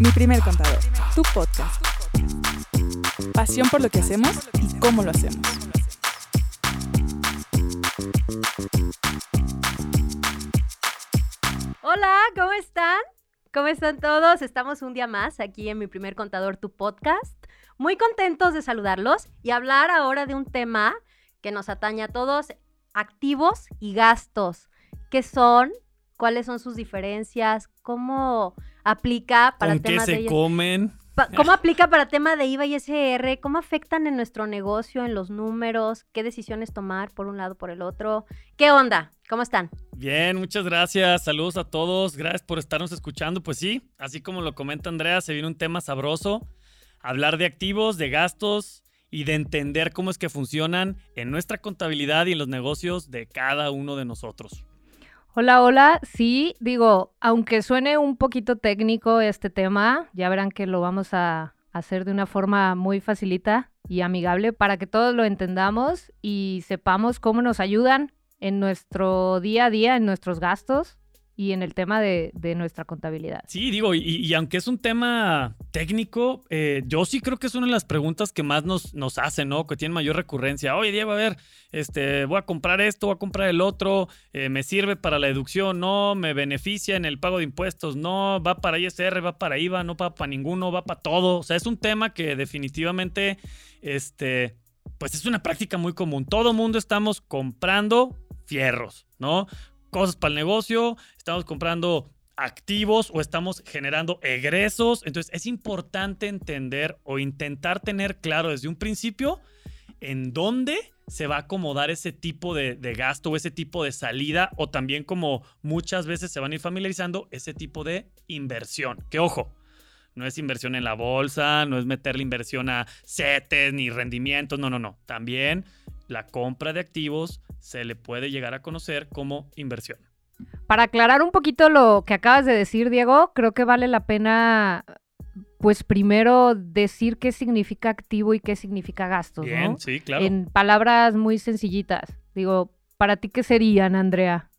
Mi primer contador, tu podcast. Pasión por lo que hacemos y cómo lo hacemos. Hola, ¿cómo están? ¿Cómo están todos? Estamos un día más aquí en Mi primer contador, tu podcast. Muy contentos de saludarlos y hablar ahora de un tema que nos atañe a todos, activos y gastos. ¿Qué son? ¿Cuáles son sus diferencias? ¿Cómo aplica para ¿Con qué temas se de comen? ¿Cómo aplica para tema de IVA y SR? ¿Cómo afectan en nuestro negocio, en los números? ¿Qué decisiones tomar por un lado, por el otro? ¿Qué onda? ¿Cómo están? Bien, muchas gracias. Saludos a todos. Gracias por estarnos escuchando. Pues sí, así como lo comenta Andrea, se viene un tema sabroso. Hablar de activos, de gastos y de entender cómo es que funcionan en nuestra contabilidad y en los negocios de cada uno de nosotros. Hola, hola. Sí, digo, aunque suene un poquito técnico este tema, ya verán que lo vamos a hacer de una forma muy facilita y amigable para que todos lo entendamos y sepamos cómo nos ayudan en nuestro día a día, en nuestros gastos y en el tema de, de nuestra contabilidad. Sí, digo, y, aunque es un tema técnico, eh, yo sí creo que es una de las preguntas que más nos, nos hacen, ¿no? Que tienen mayor recurrencia. Oye, Diego, a ver, este, voy a comprar esto, voy a comprar el otro, eh, me sirve para la deducción, no, me beneficia en el pago de impuestos, no, va para ISR, va para IVA, no va para ninguno, va para todo. O sea, es un tema que definitivamente, este, pues es una práctica muy común. Todo mundo estamos comprando fierros, ¿no? Cosas para el negocio, estamos comprando activos o estamos generando egresos. Entonces es importante entender o intentar tener claro desde un principio en dónde se va a acomodar ese tipo de, gasto o ese tipo de salida o también como muchas veces se van a ir familiarizando ese tipo de inversión. Que ojo, no es inversión en la bolsa, no es meterle inversión a CETES ni rendimientos, no, no, no. También la compra de activos se le puede llegar a conocer como inversión. Para aclarar un poquito lo que acabas de decir, Diego, creo que vale la pena, pues primero decir qué significa activo y qué significa gastos, Bien, ¿no? sí, claro. En palabras muy sencillitas. Digo, ¿para ti qué serían, Andrea?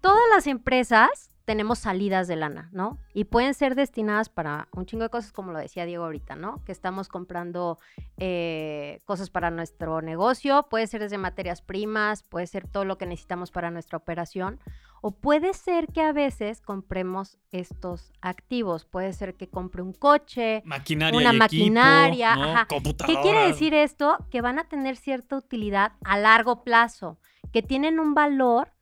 Todas las empresas tenemos salidas de lana, ¿no? Y pueden ser destinadas para un chingo de cosas, como lo decía Diego ahorita, ¿no? Que estamos comprando eh, cosas para nuestro negocio, puede ser desde materias primas, puede ser todo lo que necesitamos para nuestra operación, o puede ser que a veces compremos estos activos, puede ser que compre un coche, maquinaria una y maquinaria, equipo, ¿no? ajá. ¿Qué computadoras. quiere decir esto? Que van a tener cierta utilidad a largo plazo, que tienen un valor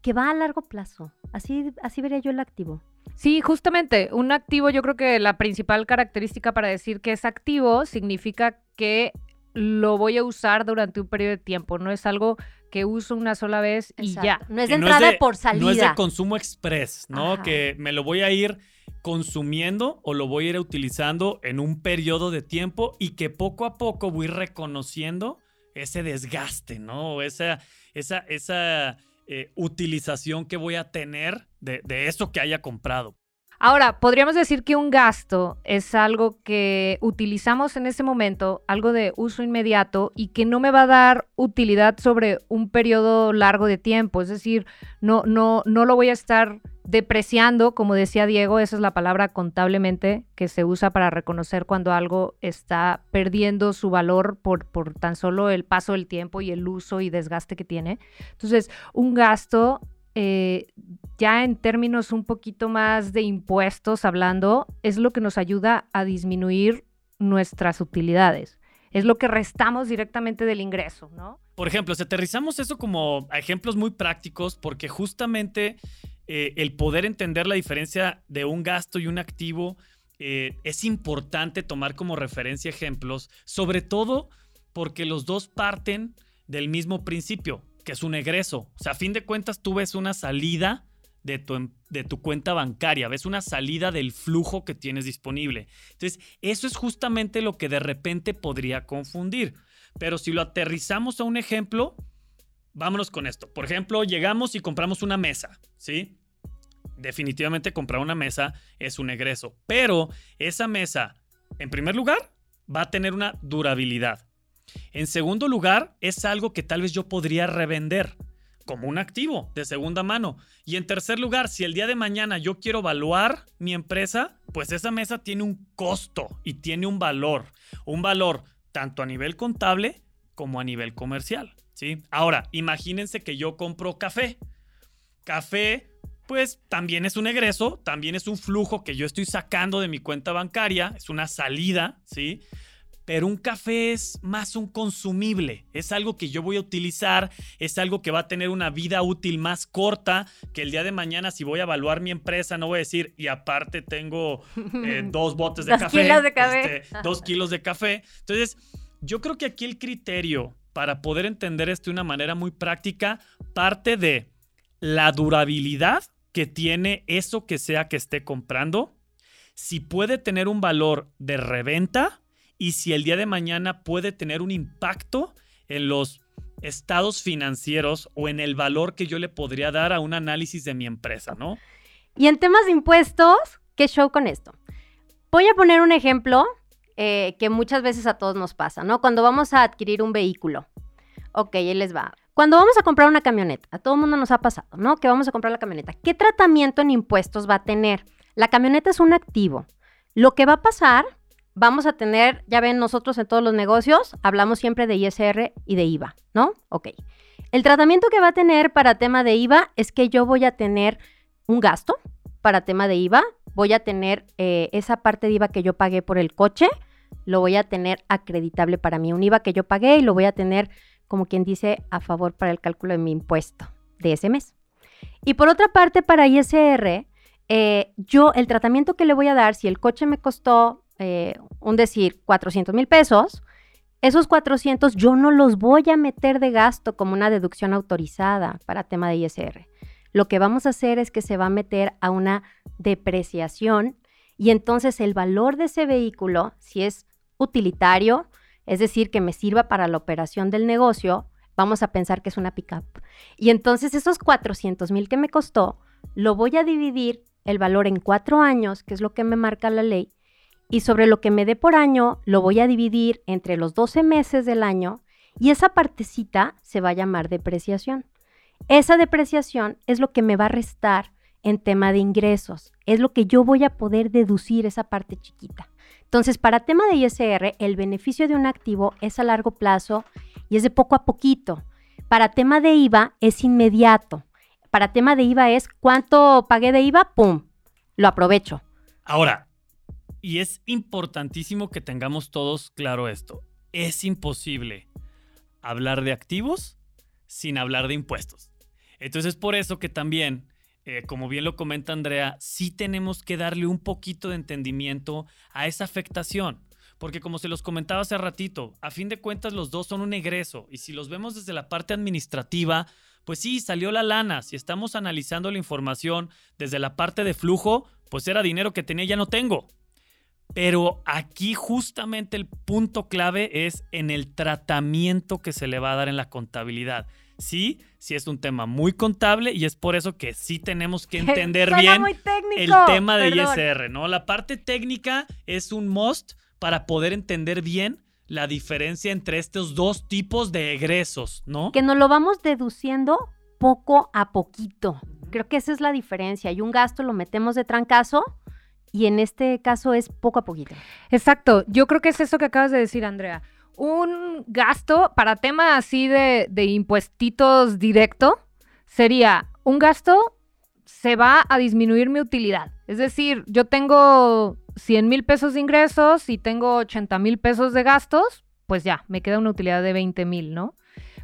que va a largo plazo. Así, así vería yo el activo. Sí, justamente, un activo yo creo que la principal característica para decir que es activo significa que lo voy a usar durante un periodo de tiempo, no es algo que uso una sola vez y Exacto. ya. No es Que de no entrada de- por salida. No es de consumo express, ¿no? Ajá. Que me lo voy a ir consumiendo o lo voy a ir utilizando en un periodo de tiempo y que poco a poco voy reconociendo ese desgaste, ¿no? O esa, esa, esa eh, utilización que voy a tener de, de eso que haya comprado. Ahora, podríamos decir que un gasto es algo que utilizamos en ese momento, algo de uso inmediato y que no me va a dar utilidad sobre un periodo largo de tiempo. Es decir, no, no, no lo voy a estar depreciando, como decía Diego, esa es la palabra contablemente que se usa para reconocer cuando algo está perdiendo su valor por, por tan solo el paso del tiempo y el uso y desgaste que tiene. Entonces, un gasto eh, ya en términos un poquito más de impuestos hablando, es lo que nos ayuda a disminuir nuestras utilidades. Es lo que restamos directamente del ingreso, ¿no? Por ejemplo, si aterrizamos eso como ejemplos muy prácticos, porque justamente eh, el poder entender la diferencia de un gasto y un activo eh, es importante tomar como referencia ejemplos, sobre todo porque los dos parten del mismo principio, que es un egreso. O sea, a fin de cuentas tú ves una salida de tu, em- de tu cuenta bancaria, ves una salida del flujo que tienes disponible. Entonces, eso es justamente lo que de repente podría confundir. Pero si lo aterrizamos a un ejemplo, vámonos con esto. Por ejemplo, llegamos y compramos una mesa, ¿sí? Definitivamente comprar una mesa es un egreso, pero esa mesa, en primer lugar, va a tener una durabilidad. En segundo lugar, es algo que tal vez yo podría revender como un activo de segunda mano. Y en tercer lugar, si el día de mañana yo quiero evaluar mi empresa, pues esa mesa tiene un costo y tiene un valor. Un valor tanto a nivel contable como a nivel comercial. ¿sí? Ahora, imagínense que yo compro café. Café pues también es un egreso, también es un flujo que yo estoy sacando de mi cuenta bancaria, es una salida, ¿sí? Pero un café es más un consumible, es algo que yo voy a utilizar, es algo que va a tener una vida útil más corta, que el día de mañana si voy a evaluar mi empresa no voy a decir, y aparte tengo eh, dos botes de Dos café, kilos de café. este, dos kilos de café. Entonces, yo creo que aquí el criterio para poder entender esto de una manera muy práctica parte de la durabilidad que tiene eso que sea que esté comprando, si puede tener un valor de reventa y si el día de mañana puede tener un impacto en los estados financieros o en el valor que yo le podría dar a un análisis de mi empresa, ¿no? Y en temas de impuestos, ¿qué show con esto? Voy a poner un ejemplo eh, que muchas veces a todos nos pasa, ¿no? Cuando vamos a adquirir un vehículo. Ok, ahí les va. Cuando vamos a comprar una camioneta, a todo mundo nos ha pasado, ¿no? Que vamos a comprar la camioneta. ¿Qué tratamiento en impuestos va a tener? La camioneta es un activo. Lo que va a pasar, vamos a tener, ya ven, nosotros en todos los negocios hablamos siempre de ISR y de IVA, ¿no? Ok. El tratamiento que va a tener para tema de IVA es que yo voy a tener un gasto para tema de IVA, voy a tener eh, esa parte de IVA que yo pagué por el coche, lo voy a tener acreditable para mí, un IVA que yo pagué y lo voy a tener como quien dice, a favor para el cálculo de mi impuesto de ese mes. Y por otra parte, para ISR, eh, yo el tratamiento que le voy a dar, si el coche me costó, eh, un decir, 400 mil pesos, esos 400 yo no los voy a meter de gasto como una deducción autorizada para tema de ISR. Lo que vamos a hacer es que se va a meter a una depreciación y entonces el valor de ese vehículo, si es utilitario, es decir, que me sirva para la operación del negocio, vamos a pensar que es una pickup. Y entonces esos 400 mil que me costó, lo voy a dividir el valor en cuatro años, que es lo que me marca la ley, y sobre lo que me dé por año, lo voy a dividir entre los 12 meses del año, y esa partecita se va a llamar depreciación. Esa depreciación es lo que me va a restar en tema de ingresos, es lo que yo voy a poder deducir esa parte chiquita. Entonces, para tema de ISR, el beneficio de un activo es a largo plazo y es de poco a poquito. Para tema de IVA es inmediato. Para tema de IVA es cuánto pagué de IVA, ¡pum! Lo aprovecho. Ahora, y es importantísimo que tengamos todos claro esto. Es imposible hablar de activos sin hablar de impuestos. Entonces, por eso que también eh, como bien lo comenta Andrea, sí tenemos que darle un poquito de entendimiento a esa afectación. Porque como se los comentaba hace ratito, a fin de cuentas los dos son un egreso y si los vemos desde la parte administrativa, pues sí, salió la lana. Si estamos analizando la información desde la parte de flujo, pues era dinero que tenía ya no tengo. Pero aquí justamente el punto clave es en el tratamiento que se le va a dar en la contabilidad. Sí, sí es un tema muy contable y es por eso que sí tenemos que entender bien el tema de perdón. ISR, ¿no? La parte técnica es un must para poder entender bien la diferencia entre estos dos tipos de egresos, ¿no? Que nos lo vamos deduciendo poco a poquito. Creo que esa es la diferencia. Y un gasto lo metemos de trancazo y en este caso es poco a poquito. Exacto, yo creo que es eso que acabas de decir, Andrea. Un gasto para tema así de, de directo sería un gasto se va a disminuir mi utilidad. Es decir, yo tengo 100 mil pesos de ingresos y tengo 80 mil pesos de gastos, pues ya, me queda una utilidad de 20 mil, ¿no?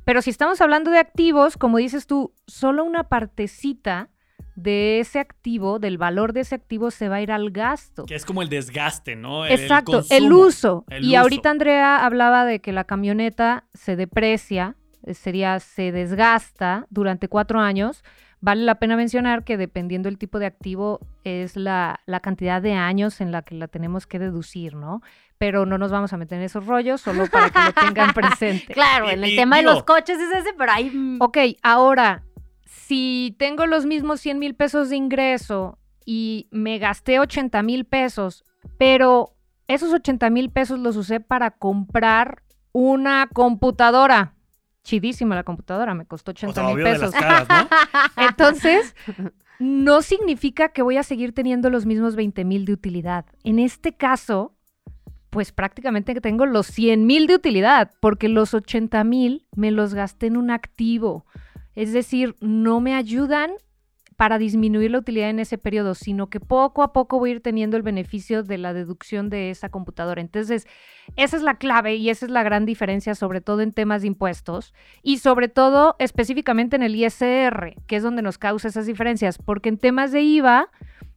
Pero si estamos hablando de activos, como dices tú, solo una partecita de ese activo, del valor de ese activo, se va a ir al gasto. Que es como el desgaste, ¿no? El- Exacto, el, consumo, uso. el y uso. ahorita Andrea hablaba de que la camioneta se deprecia, eh, sería se desgasta durante cuatro años. Vale la pena mencionar que dependiendo del tipo de activo es la, la cantidad de años en la que la tenemos que deducir, ¿no? Pero no nos vamos a meter en esos rollos, solo para que lo tengan presente. Claro, en el y tema digo- de los coches es ese, pero ahí... Ok, ahora, si tengo los mismos 100 mil pesos de ingreso y me gasté 80 mil pesos, pero esos 80 mil pesos los usé para comprar una computadora. Chidísima la computadora, me costó O 80 sea, mil pesos. las caras, ¿no? Entonces, no significa que voy a seguir teniendo los mismos 20 mil de utilidad. En este caso, pues prácticamente tengo los 100 mil de utilidad, porque los 80 mil me los gasté en un activo. Es decir, no me ayudan para disminuir la utilidad en ese periodo, sino que poco a poco voy a ir teniendo el beneficio de la deducción de esa computadora. Entonces, esa es la clave y esa es la gran diferencia, sobre todo en temas de impuestos y sobre todo específicamente en el ISR, que es donde nos causa esas diferencias, porque en temas de IVA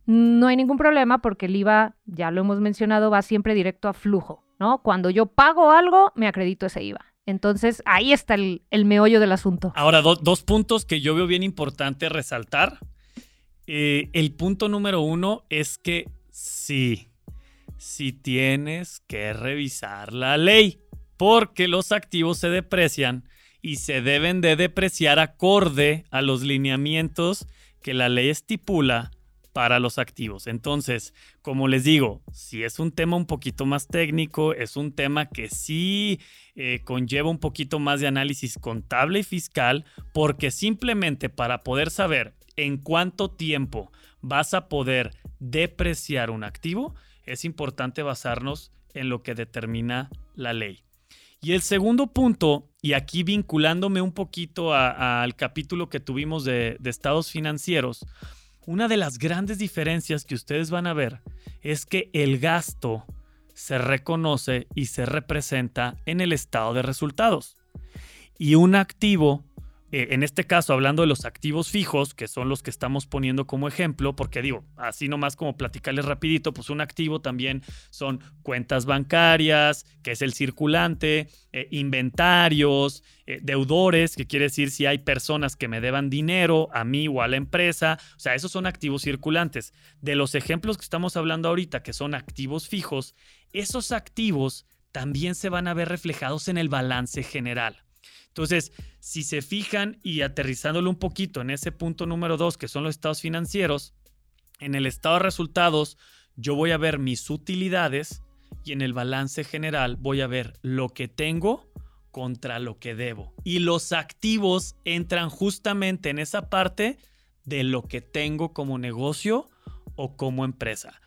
no hay ningún problema porque el IVA, ya lo hemos mencionado, va siempre directo a flujo, ¿no? Cuando yo pago algo, me acredito ese IVA. Entonces, ahí está el, meollo del asunto. Ahora, dos puntos que yo veo bien importante resaltar. Eh, el punto número uno es que sí, sí tienes que revisar la ley, porque los activos se deprecian y se deben de depreciar acorde a los lineamientos que la ley estipula para los activos. Entonces, como les digo, si es un tema un poquito más técnico, es un tema que sí eh, conlleva un poquito más de análisis contable y fiscal, porque simplemente para poder saber en cuánto tiempo vas a poder depreciar un activo, es importante basarnos en lo que determina la ley. Y el segundo punto, y aquí vinculándome un poquito al capítulo que tuvimos de estados financieros, una de las grandes diferencias que ustedes van a ver es que el gasto se reconoce y se representa en el estado de resultados. Y un activo eh, en este caso, hablando de los activos fijos, que son los que estamos poniendo como ejemplo, porque digo, así nomás como platicarles rapidito, pues un activo también son cuentas bancarias, que es el circulante, eh, inventarios, eh, deudores, que quiere decir si hay personas que me deban dinero a mí o a la empresa, o sea, esos son activos circulantes. De los ejemplos que estamos hablando ahorita, que son activos fijos, esos activos también se van a ver reflejados en el balance general. Entonces, si se fijan y aterrizándolo un poquito en ese punto número dos, que son los estados financieros, en el estado de resultados yo voy a ver mis utilidades y en el balance general voy a ver lo que tengo contra lo que debo. Y los activos entran justamente en esa parte de lo que tengo como negocio o como empresa.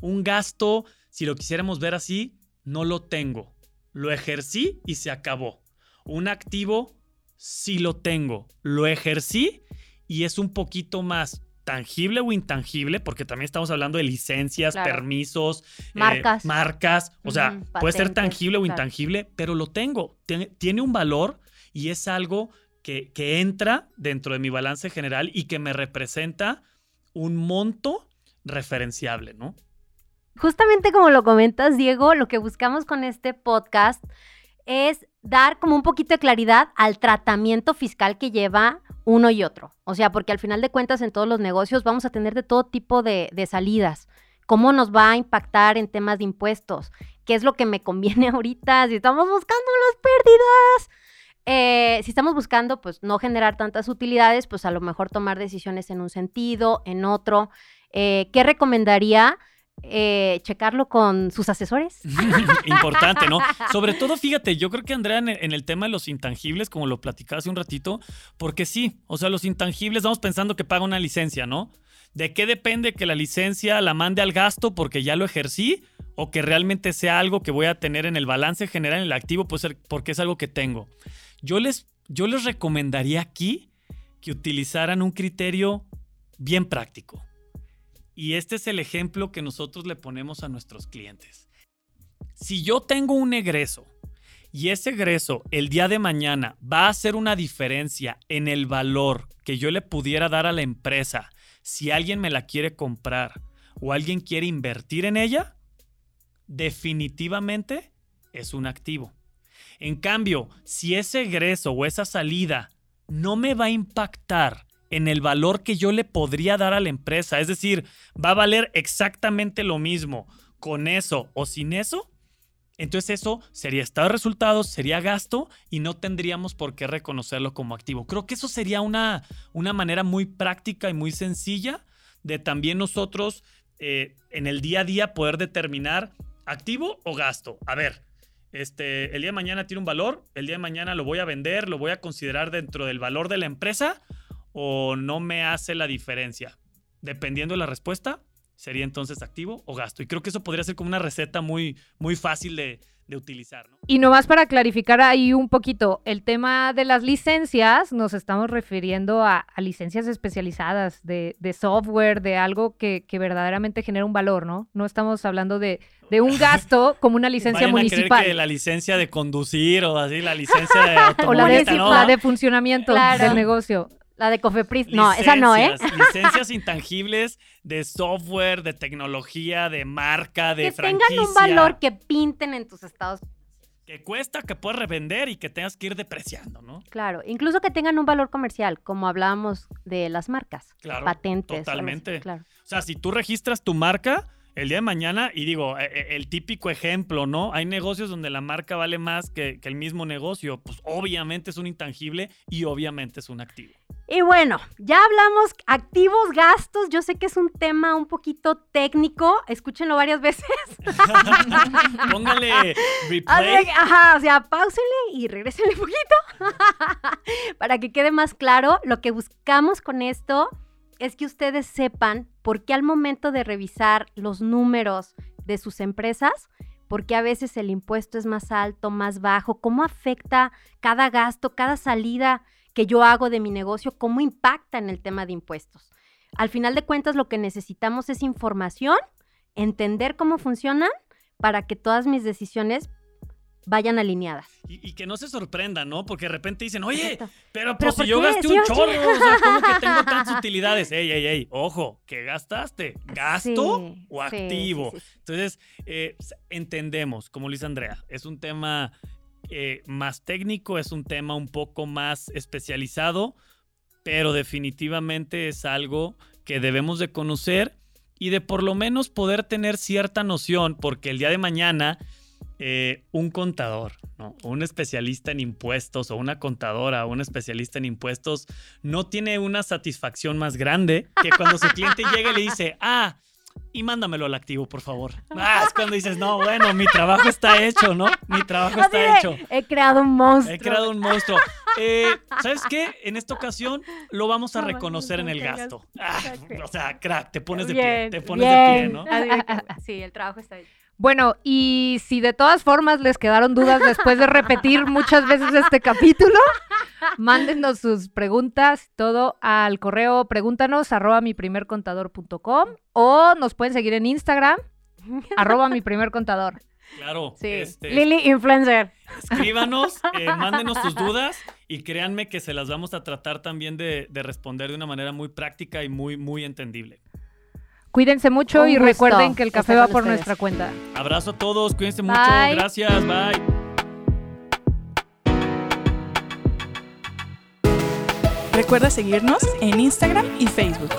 Un gasto, si lo quisiéramos ver así, no lo tengo. Lo ejercí y se acabó. Un activo sí lo tengo, lo ejercí y es un poquito más tangible o intangible, porque también estamos hablando de licencias, permisos, eh, marcas. marcas. O sea, puede ser tangible o intangible, pero lo tengo. Tiene, un valor y es algo que, que, entra dentro de mi balance general y que me representa un monto referenciable, ¿no? Justamente como lo comentas, Diego, lo que buscamos con este podcast es dar como un poquito de claridad al tratamiento fiscal que lleva uno y otro. O sea, porque al final de cuentas en todos los negocios vamos a tener de todo tipo de, salidas. ¿Cómo nos va a impactar en temas de impuestos? ¿Qué es lo que me conviene ahorita? Si estamos buscando las pérdidas. Eh, si estamos buscando, pues, no generar tantas utilidades, pues a lo mejor tomar decisiones en un sentido, en otro. Eh, ¿Qué recomendaría? Eh, checarlo con sus asesores. Importante, ¿no? Sobre todo, fíjate, yo creo que Andrea en el, tema de los intangibles, como lo platicaba hace un ratito, porque sí, o sea, los intangibles, estamos pensando que paga una licencia, ¿no? ¿De qué depende que la licencia la mande al gasto porque ya lo ejercí? ¿O que realmente sea algo que voy a tener en el balance general, en el activo, pues porque es algo que tengo? Yo les, yo les recomendaría aquí que utilizaran un criterio bien práctico. Y este es el ejemplo que nosotros le ponemos a nuestros clientes. Si yo tengo un egreso y ese egreso el día de mañana va a hacer una diferencia en el valor que yo le pudiera dar a la empresa si alguien me la quiere comprar o alguien quiere invertir en ella, definitivamente es un activo. En cambio, si ese egreso o esa salida no me va a impactar en el valor que yo le podría dar a la empresa. Es decir, va a valer exactamente lo mismo con eso o sin eso. Entonces eso sería estado de resultados, sería gasto y no tendríamos por qué reconocerlo como activo. Creo que eso sería una, una manera muy práctica y muy sencilla de también nosotros eh, en el día a día poder determinar activo o gasto. A ver, este, el día de mañana tiene un valor, el día de mañana lo voy a vender, lo voy a considerar dentro del valor de la empresa o no me hace la diferencia. dependiendo de la respuesta, sería entonces activo o gasto. Y creo que eso podría ser como una receta muy, muy fácil de, de utilizar. ¿no? Y nomás para clarificar ahí un poquito, el tema de las licencias, nos estamos refiriendo a, a licencias especializadas de, de, software, de algo que, que, verdaderamente genera un valor, ¿no? No estamos hablando de, de un gasto como una licencia Vayan municipal. A creer que la licencia de conducir o así, la licencia de o la de, ¿no? la de funcionamiento claro. del negocio. La de Cofepris. No, esa no, ¿eh? Licencias intangibles de software, de tecnología, de marca, de que franquicia. Que tengan un valor que pinten en tus estados. Que cuesta, que puedes revender y que tengas que ir depreciando, ¿no? Claro, incluso que tengan un valor comercial, como hablábamos de las marcas, claro, patentes. Totalmente. Claro. O sea, si tú registras tu marca, el día de mañana, y digo, el típico ejemplo, ¿no? Hay negocios donde la marca vale más que, que, el mismo negocio. Pues obviamente es un intangible y obviamente es un activo. Y bueno, ya hablamos activos, gastos. Yo sé que es un tema un poquito técnico. Escúchenlo varias veces. Póngale replay. Ajá, o sea, páusenle y regresenle un poquito. Para que quede más claro, lo que buscamos con esto es que ustedes sepan por qué al momento de revisar los números de sus empresas, por qué a veces el impuesto es más alto, más bajo, cómo afecta cada gasto, cada salida que yo hago de mi negocio, cómo impacta en el tema de impuestos. Al final de cuentas, lo que necesitamos es información, entender cómo funcionan para que todas mis decisiones vayan alineadas. Y, y, que no se sorprendan, ¿no? Porque de repente dicen, oye, Exacto. pero, ¿Pero pues por si yo qué? gasté ¿Sí un chorro, o sea, ¿cómo que tengo tantas utilidades? Ey, ey, ey, ojo, ¿qué gastaste? ¿Gasto Sí, o activo? sí. Entonces, eh, entendemos, como Luis Andrea, es un tema eh, más técnico, es un tema un poco más especializado, pero definitivamente es algo que debemos de conocer y de por lo menos poder tener cierta noción, porque el día de mañana eh, un contador, ¿no? un especialista en impuestos o una contadora o un especialista en impuestos no tiene una satisfacción más grande que cuando su cliente llega y le dice, ah, y mándamelo al activo, por favor. Ah, es cuando dices, no, bueno, mi trabajo está hecho, ¿no? Mi trabajo está hecho. He creado un monstruo. He creado un monstruo. Eh, ¿Sabes qué? En esta ocasión lo vamos a No, reconocer en el gasto. Ah, o sea, crack, te pones de pie. Te pones de pie. ¿no? Sí, el trabajo está hecho. Bueno, y si de todas formas les quedaron dudas después de repetir muchas veces este capítulo, mándenos sus preguntas, todo al correo pregúntanos arroba mi primer contador.com o nos pueden seguir en Instagram, arroba mi primer contador. Claro. Sí. este, Lili Influencer. escríbanos, eh, mándenos sus dudas y créanme que se las vamos a tratar también de, de responder de una manera muy práctica y muy, muy entendible. Cuídense mucho Un y gusto recuerden que el café va por ustedes. nuestra cuenta. Abrazo a todos, cuídense mucho. Bye. Gracias, bye. Recuerda seguirnos en Instagram y Facebook.